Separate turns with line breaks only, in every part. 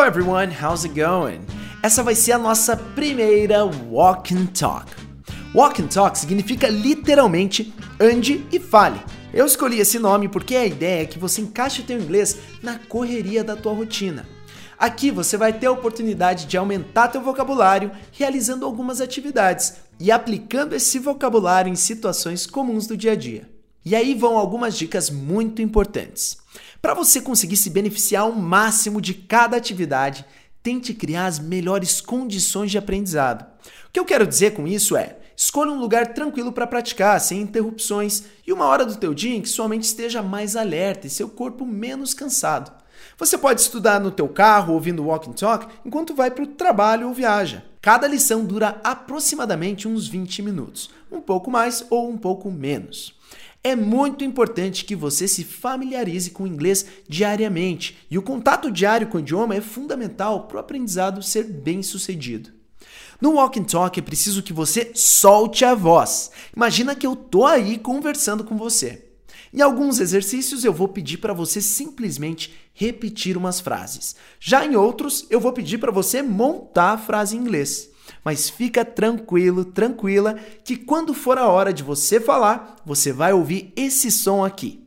Hello everyone, how's it going? Essa vai ser a nossa primeira Walk and Talk. Walk and Talk significa literalmente ande e fale. Eu escolhi esse nome porque a ideia é que você encaixe o teu inglês na correria da tua rotina. Aqui você vai ter a oportunidade de aumentar teu vocabulário realizando algumas atividades e aplicando esse vocabulário em situações comuns do dia a dia. E aí vão algumas dicas muito importantes. Para você conseguir se beneficiar ao máximo de cada atividade, tente criar as melhores condições de aprendizado. O que eu quero dizer com isso é: escolha um lugar tranquilo para praticar, sem interrupções, e uma hora do teu dia em que sua mente esteja mais alerta e seu corpo menos cansado. Você pode estudar no teu carro ouvindo walk and talk enquanto vai para o trabalho ou viaja. Cada lição dura aproximadamente uns 20 minutos, um pouco mais ou um pouco menos. É muito importante que você se familiarize com o inglês diariamente, e o contato diário com o idioma é fundamental para o aprendizado ser bem sucedido. No Walk and Talk é preciso que você solte a voz. Imagina que eu tô aí conversando com você. Em alguns exercícios eu vou pedir para você simplesmente repetir umas frases. Já em outros eu vou pedir para você montar a frase em inglês. Mas fica tranquilo, tranquila, que quando for a hora de você falar, você vai ouvir esse som aqui.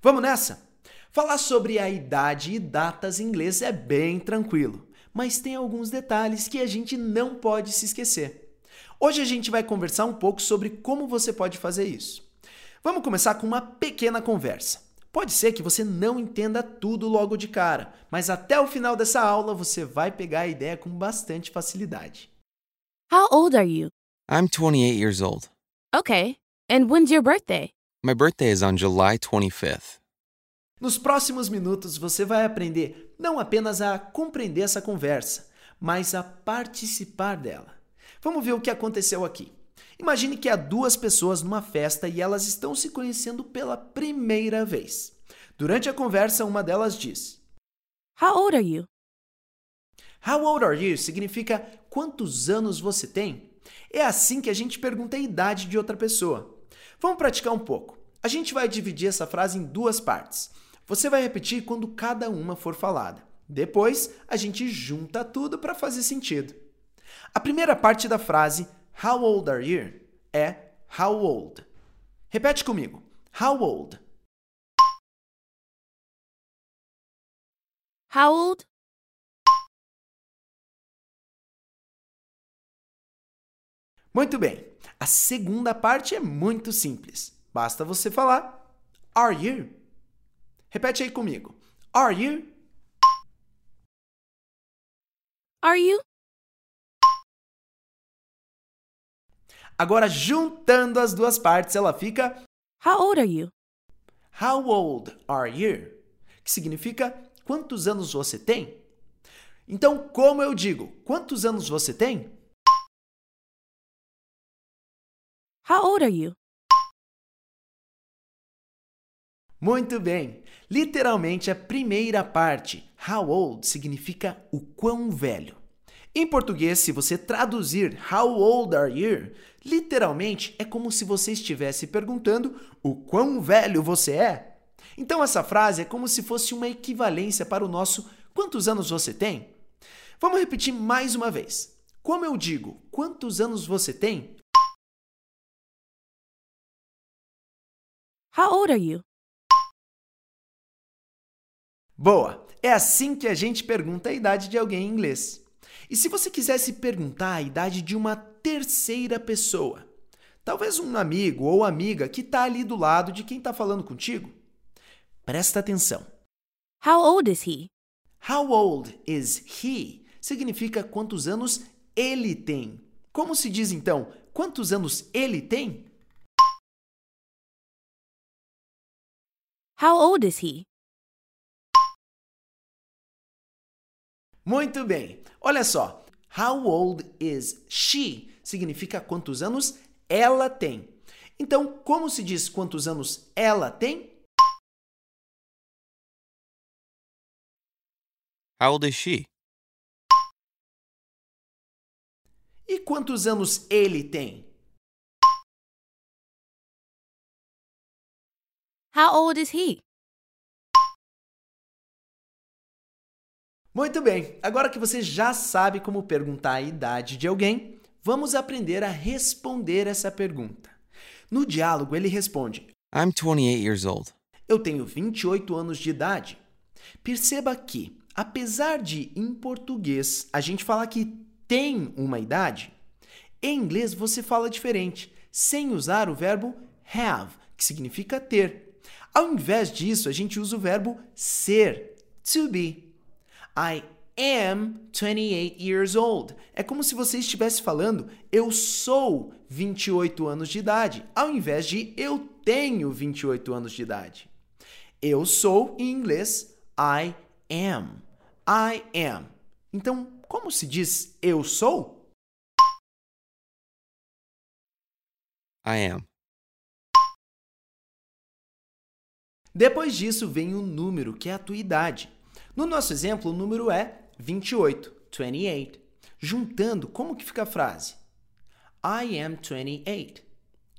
Vamos nessa? Falar sobre a idade e datas em inglês é bem tranquilo, mas tem alguns detalhes que a gente não pode se esquecer. Hoje a gente vai conversar um pouco sobre como você pode fazer isso. Vamos começar com uma pequena conversa. Pode ser que você não entenda tudo logo de cara, mas até o final dessa aula você vai pegar a ideia com bastante facilidade.
How old are you?
I'm 28 years old.
Okay. And when's your birthday?
My birthday is on July 25th.
Nos próximos minutos você vai aprender não apenas a compreender essa conversa, mas a participar dela. Vamos ver o que aconteceu aqui. Imagine que há duas pessoas numa festa e elas estão se conhecendo pela primeira vez. Durante a conversa, uma delas diz:
How old are you?
How old are you significa quantos anos você tem? É assim que a gente pergunta a idade de outra pessoa. Vamos praticar um pouco. A gente vai dividir essa frase em duas partes. Você vai repetir quando cada uma for falada. Depois, a gente junta tudo para fazer sentido. A primeira parte da frase How old are you? É how old. Repete comigo. How old?
How old?
Muito bem. A segunda parte é muito simples. Basta você falar Are you? Repete aí comigo. Are you?
Are you?
Agora, juntando as duas partes, ela fica
How old are you?
How old are you? Que significa quantos anos você tem? Então, como eu digo, quantos anos você tem?
How old are you?
Muito bem. Literalmente, a primeira parte, how old, significa o quão velho. Em português, se você traduzir How old are you? Literalmente é como se você estivesse perguntando o quão velho você é. Então essa frase é como se fosse uma equivalência para o nosso quantos anos você tem? Vamos repetir mais uma vez. Como eu digo, quantos anos você tem?
How old are you?
Boa! É assim que a gente pergunta a idade de alguém em inglês. E se você quisesse perguntar a idade de uma terceira pessoa, talvez um amigo ou amiga que está ali do lado de quem está falando contigo, presta atenção.
How old is he?
How old is he? Significa quantos anos ele tem. Como se diz então, quantos anos ele tem?
How old is he?
Muito bem. Olha só. How old is she? Significa quantos anos ela tem. Então, como se diz quantos anos ela tem?
How old is she?
E quantos anos ele tem?
How old is he?
Muito bem, agora que você já sabe como perguntar a idade de alguém, vamos aprender a responder essa pergunta. No diálogo, ele responde:
I'm 28 years old.
Eu tenho 28 anos de idade. Perceba que, apesar de em português a gente falar que tem uma idade, em inglês você fala diferente, sem usar o verbo have, que significa ter. Ao invés disso, a gente usa o verbo ser, to be. I am 28 years old. É como se você estivesse falando eu sou 28 anos de idade, ao invés de eu tenho 28 anos de idade. Eu sou em inglês I am. I am. Então, como se diz eu sou?
I am.
Depois disso vem o número, que é a tua idade. No nosso exemplo, o número é 28, 28. Juntando, como que fica a frase? I am 28.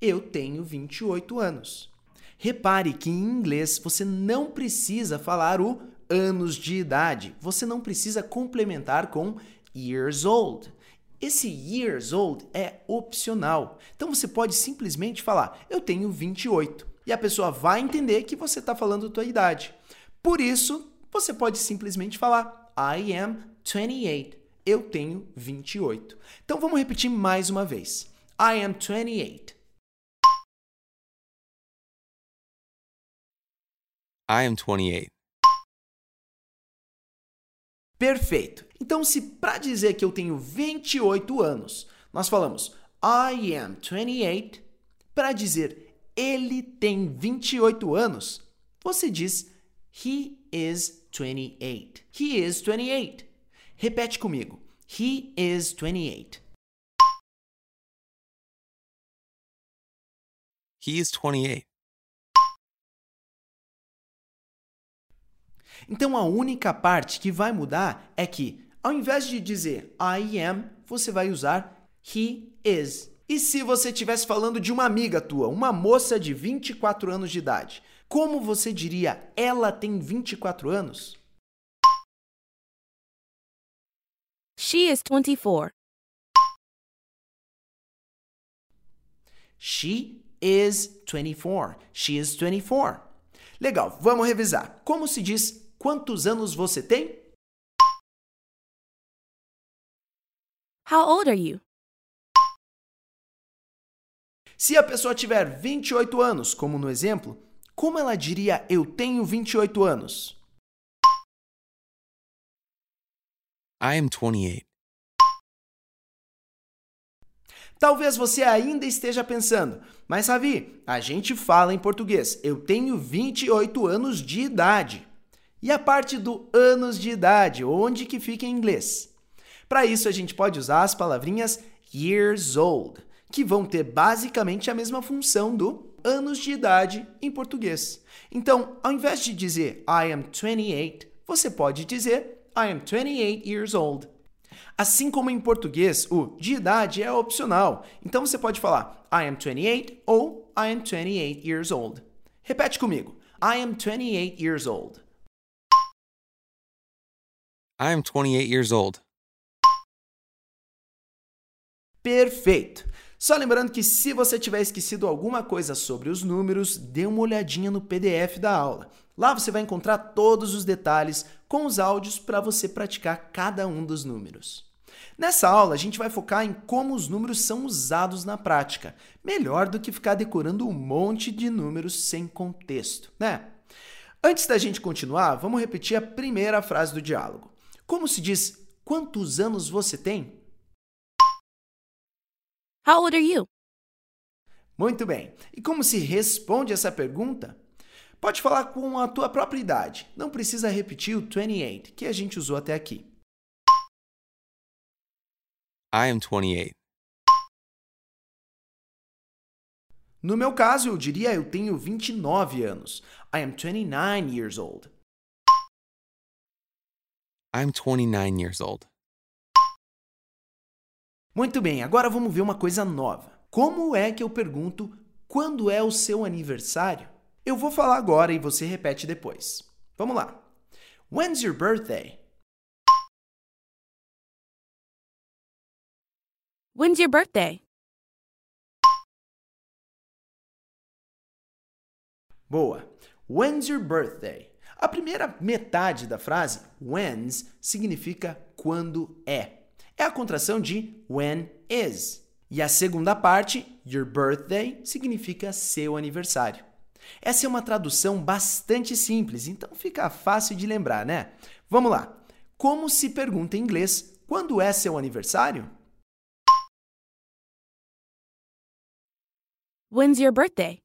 Eu tenho 28 anos. Repare que em inglês você não precisa falar o anos de idade. Você não precisa complementar com years old. Esse years old é opcional. Então você pode simplesmente falar: Eu tenho 28. E a pessoa vai entender que você está falando a tua idade. Por isso, você pode simplesmente falar: I am 28. Eu tenho 28. Então vamos repetir mais uma vez. I am 28.
I am 28.
Perfeito. Então, se para dizer que eu tenho 28 anos, nós falamos I am 28, para dizer ele tem 28 anos, você diz he is 28. He is 28. Repete comigo. He is 28.
He is 28.
Então a única parte que vai mudar é que, ao invés de dizer I am, você vai usar he is. E se você estivesse falando de uma amiga tua, uma moça de 24 anos de idade, como você diria ela tem 24 anos?
She is 24.
She is 24. She is 24. Legal, vamos revisar. Como se diz quantos anos você tem?
How old are you?
Se a pessoa tiver 28 anos, como no exemplo, como ela diria eu tenho 28 anos?
I am 28.
Talvez você ainda esteja pensando, mas Ravi, a gente fala em português, eu tenho 28 anos de idade. E a parte do anos de idade, onde que fica em inglês? Para isso a gente pode usar as palavrinhas years old, que vão ter basicamente a mesma função do anos de idade em português. Então, ao invés de dizer I am 28, você pode dizer I am 28 years old. Assim como em português, o de idade é opcional. Então você pode falar I am 28 ou I am 28 years old. Repete comigo. I am 28 years old.
I am 28 years old.
Perfeito! Só lembrando que se você tiver esquecido alguma coisa sobre os números, dê uma olhadinha no PDF da aula. Lá você vai encontrar todos os detalhes com os áudios para você praticar cada um dos números. Nessa aula, a gente vai focar em como os números são usados na prática, melhor do que ficar decorando um monte de números sem contexto, né? Antes da gente continuar, vamos repetir a primeira frase do diálogo. Como se diz quantos anos você tem?
How old are you?
Muito bem. E como se responde essa pergunta? Pode falar com a tua própria idade. Não precisa repetir o 28 que a gente usou até aqui.
I am 28.
No meu caso, eu diria eu tenho 29 anos. I am 29 years old.
I'm 29 years old.
Muito bem, agora vamos ver uma coisa nova. Como é que eu pergunto quando é o seu aniversário? Eu vou falar agora e você repete depois. Vamos lá. When's your birthday?
When's your birthday?
Boa. When's your birthday? A primeira metade da frase, when's, significa quando é. É a contração de when is. E a segunda parte, your birthday, significa seu aniversário. Essa é uma tradução bastante simples, então fica fácil de lembrar, né? Vamos lá. Como se pergunta em inglês quando é seu aniversário?
When's your birthday?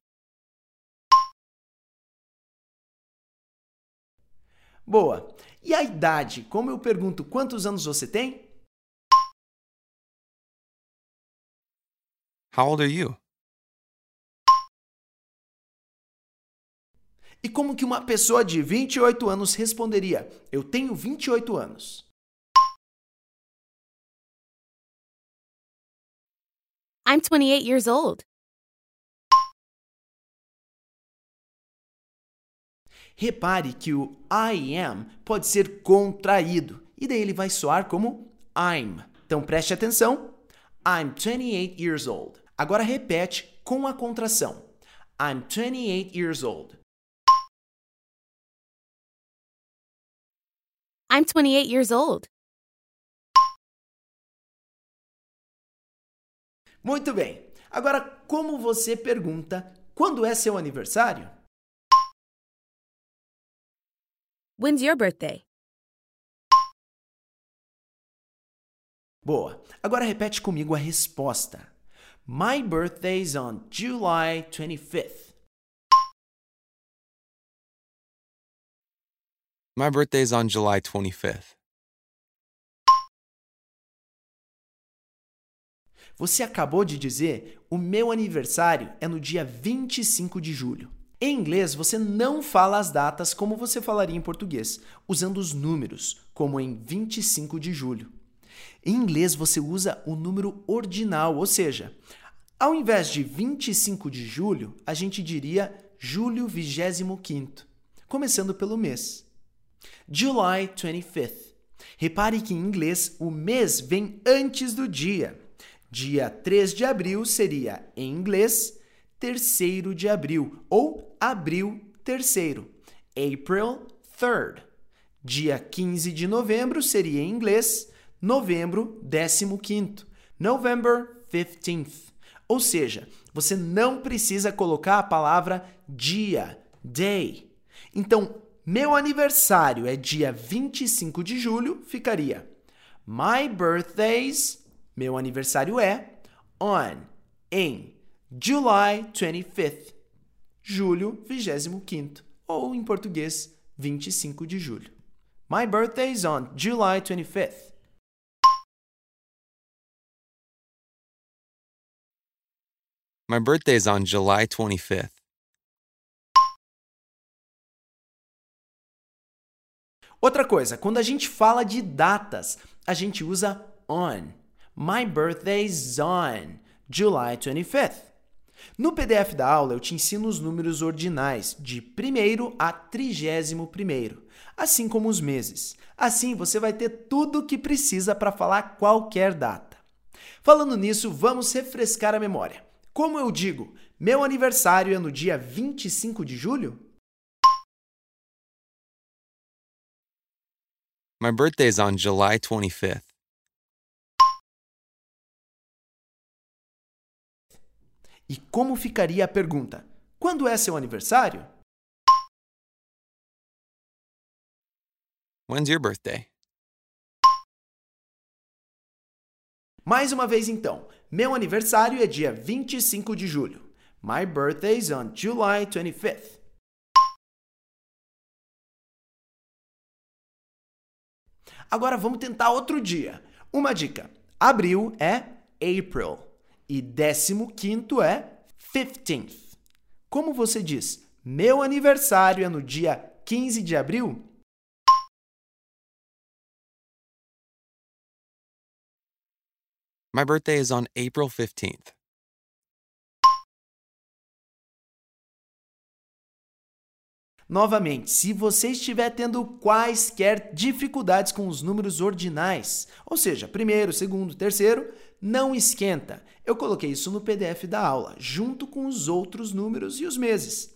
Boa. E a idade? Como eu pergunto quantos anos você tem?
How old are you?
E como que uma pessoa de 28 anos responderia? Eu tenho 28 anos.
I'm 28 years old.
Repare que o I am pode ser contraído e daí ele vai soar como I'm. Então preste atenção. I'm 28 years old. Agora repete com a contração. I'm 28 years old.
I'm 28 years old.
Muito bem. Agora, como você pergunta quando é seu aniversário?
When's your birthday?
Boa. Agora repete comigo a resposta. My birthday's on July 25th.
My birthday's on July 25th.
Você acabou de dizer: o meu aniversário é no dia 25 de julho. Em inglês, você não fala as datas como você falaria em português, usando os números, como em 25 de julho. Em inglês, você usa o número ordinal, ou seja, ao invés de 25 de julho, a gente diria julho 25, começando pelo mês. July 25th. Repare que em inglês o mês vem antes do dia. Dia 3 de abril seria, em inglês, terceiro de abril ou abril terceiro. April 3rd. Dia 15 de novembro seria em inglês novembro 15º. November 15th. Ou seja, você não precisa colocar a palavra dia, day. Então, meu aniversário é dia 25 de julho, ficaria My birthday's, meu aniversário é on, em July 25th, julho 25 ou em português 25 de julho. My birthday's on July 25th.
My birthday's on July 25th.
Outra coisa, quando a gente fala de datas, a gente usa on. My birthday's on July 25th. No PDF da aula, eu te ensino os números ordinais, de primeiro a trigésimo primeiro, assim como os meses. Assim, você vai ter tudo o que precisa para falar qualquer data. Falando nisso, vamos refrescar a memória. Como eu digo, meu aniversário é no dia 25 de julho?
My birthday's on July 25th.
E como ficaria a pergunta? Quando é seu aniversário?
When's your birthday?
Mais uma vez então, meu aniversário é dia 25 de julho. My birthday's on July 25th. Agora vamos tentar outro dia. Uma dica: abril é April e 15 é 15th. Como você diz, meu aniversário é no dia 15 de abril?
My birthday is on April 15th.
Novamente, se você estiver tendo quaisquer dificuldades com os números ordinais, ou seja, primeiro, segundo, terceiro, Não esquenta, eu coloquei isso no PDF da aula, junto com os outros números e os meses.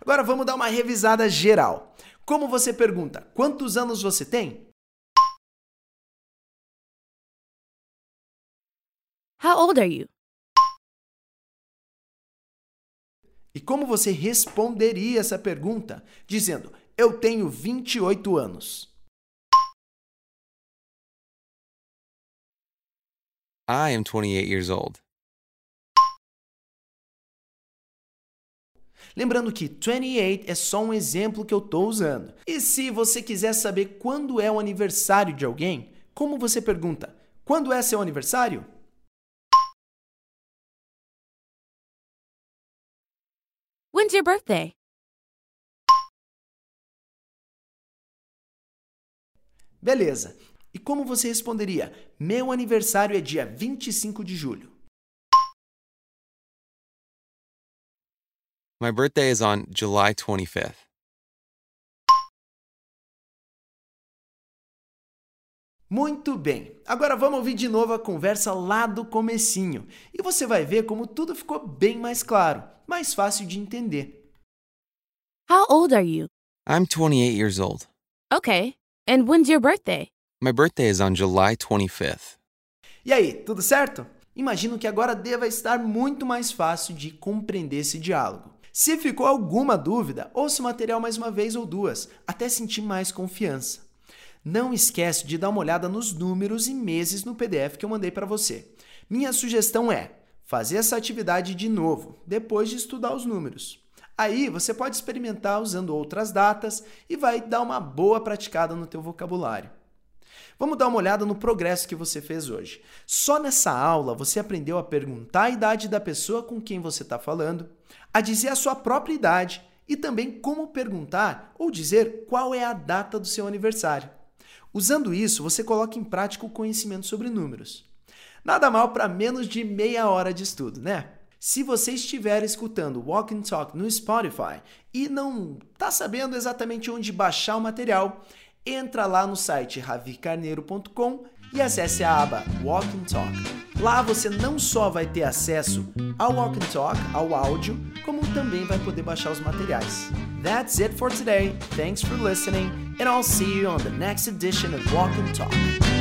Agora vamos dar uma revisada geral. Como você pergunta, quantos anos você tem?
How old are you?
E como você responderia essa pergunta? Dizendo, eu tenho 28 anos.
I am 28 years old.
Lembrando que 28 é só um exemplo que eu estou usando. E se você quiser saber quando é o aniversário de alguém, como você pergunta? Quando é seu aniversário?
When's your birthday?
Beleza. E como você responderia? Meu aniversário é dia 25 de julho.
My birthday is on July 25th.
Muito bem. Agora vamos ouvir de novo a conversa lá do comecinho. E você vai ver como tudo ficou bem mais claro, mais fácil de entender.
How old are you?
I'm 28 years old.
Okay. And when's your birthday?
My birthday is on July 25th.
E aí, tudo certo? Imagino que agora deva estar muito mais fácil de compreender esse diálogo. Se ficou alguma dúvida, ouça o material mais uma vez ou duas, até sentir mais confiança. Não esquece de dar uma olhada nos números e meses no PDF que eu mandei para você. Minha sugestão é fazer essa atividade de novo, depois de estudar os números. Aí você pode experimentar usando outras datas e vai dar uma boa praticada no teu vocabulário. Vamos dar uma olhada no progresso que você fez hoje. Só nessa aula você aprendeu a perguntar a idade da pessoa com quem você está falando, a dizer a sua própria idade e também como perguntar ou dizer qual é a data do seu aniversário. Usando isso, você coloca em prática o conhecimento sobre números. Nada mal para menos de meia hora de estudo, né? Se você estiver escutando Walk and Talk no Spotify e não está sabendo exatamente onde baixar o material, entra lá no site ravicarneiro.com e acesse a aba Walk and Talk. Lá você não só vai ter acesso ao Walk and Talk, ao áudio, como também vai poder baixar os materiais. That's it for today. Thanks for listening, and I'll see you on the next edition of Walk and Talk.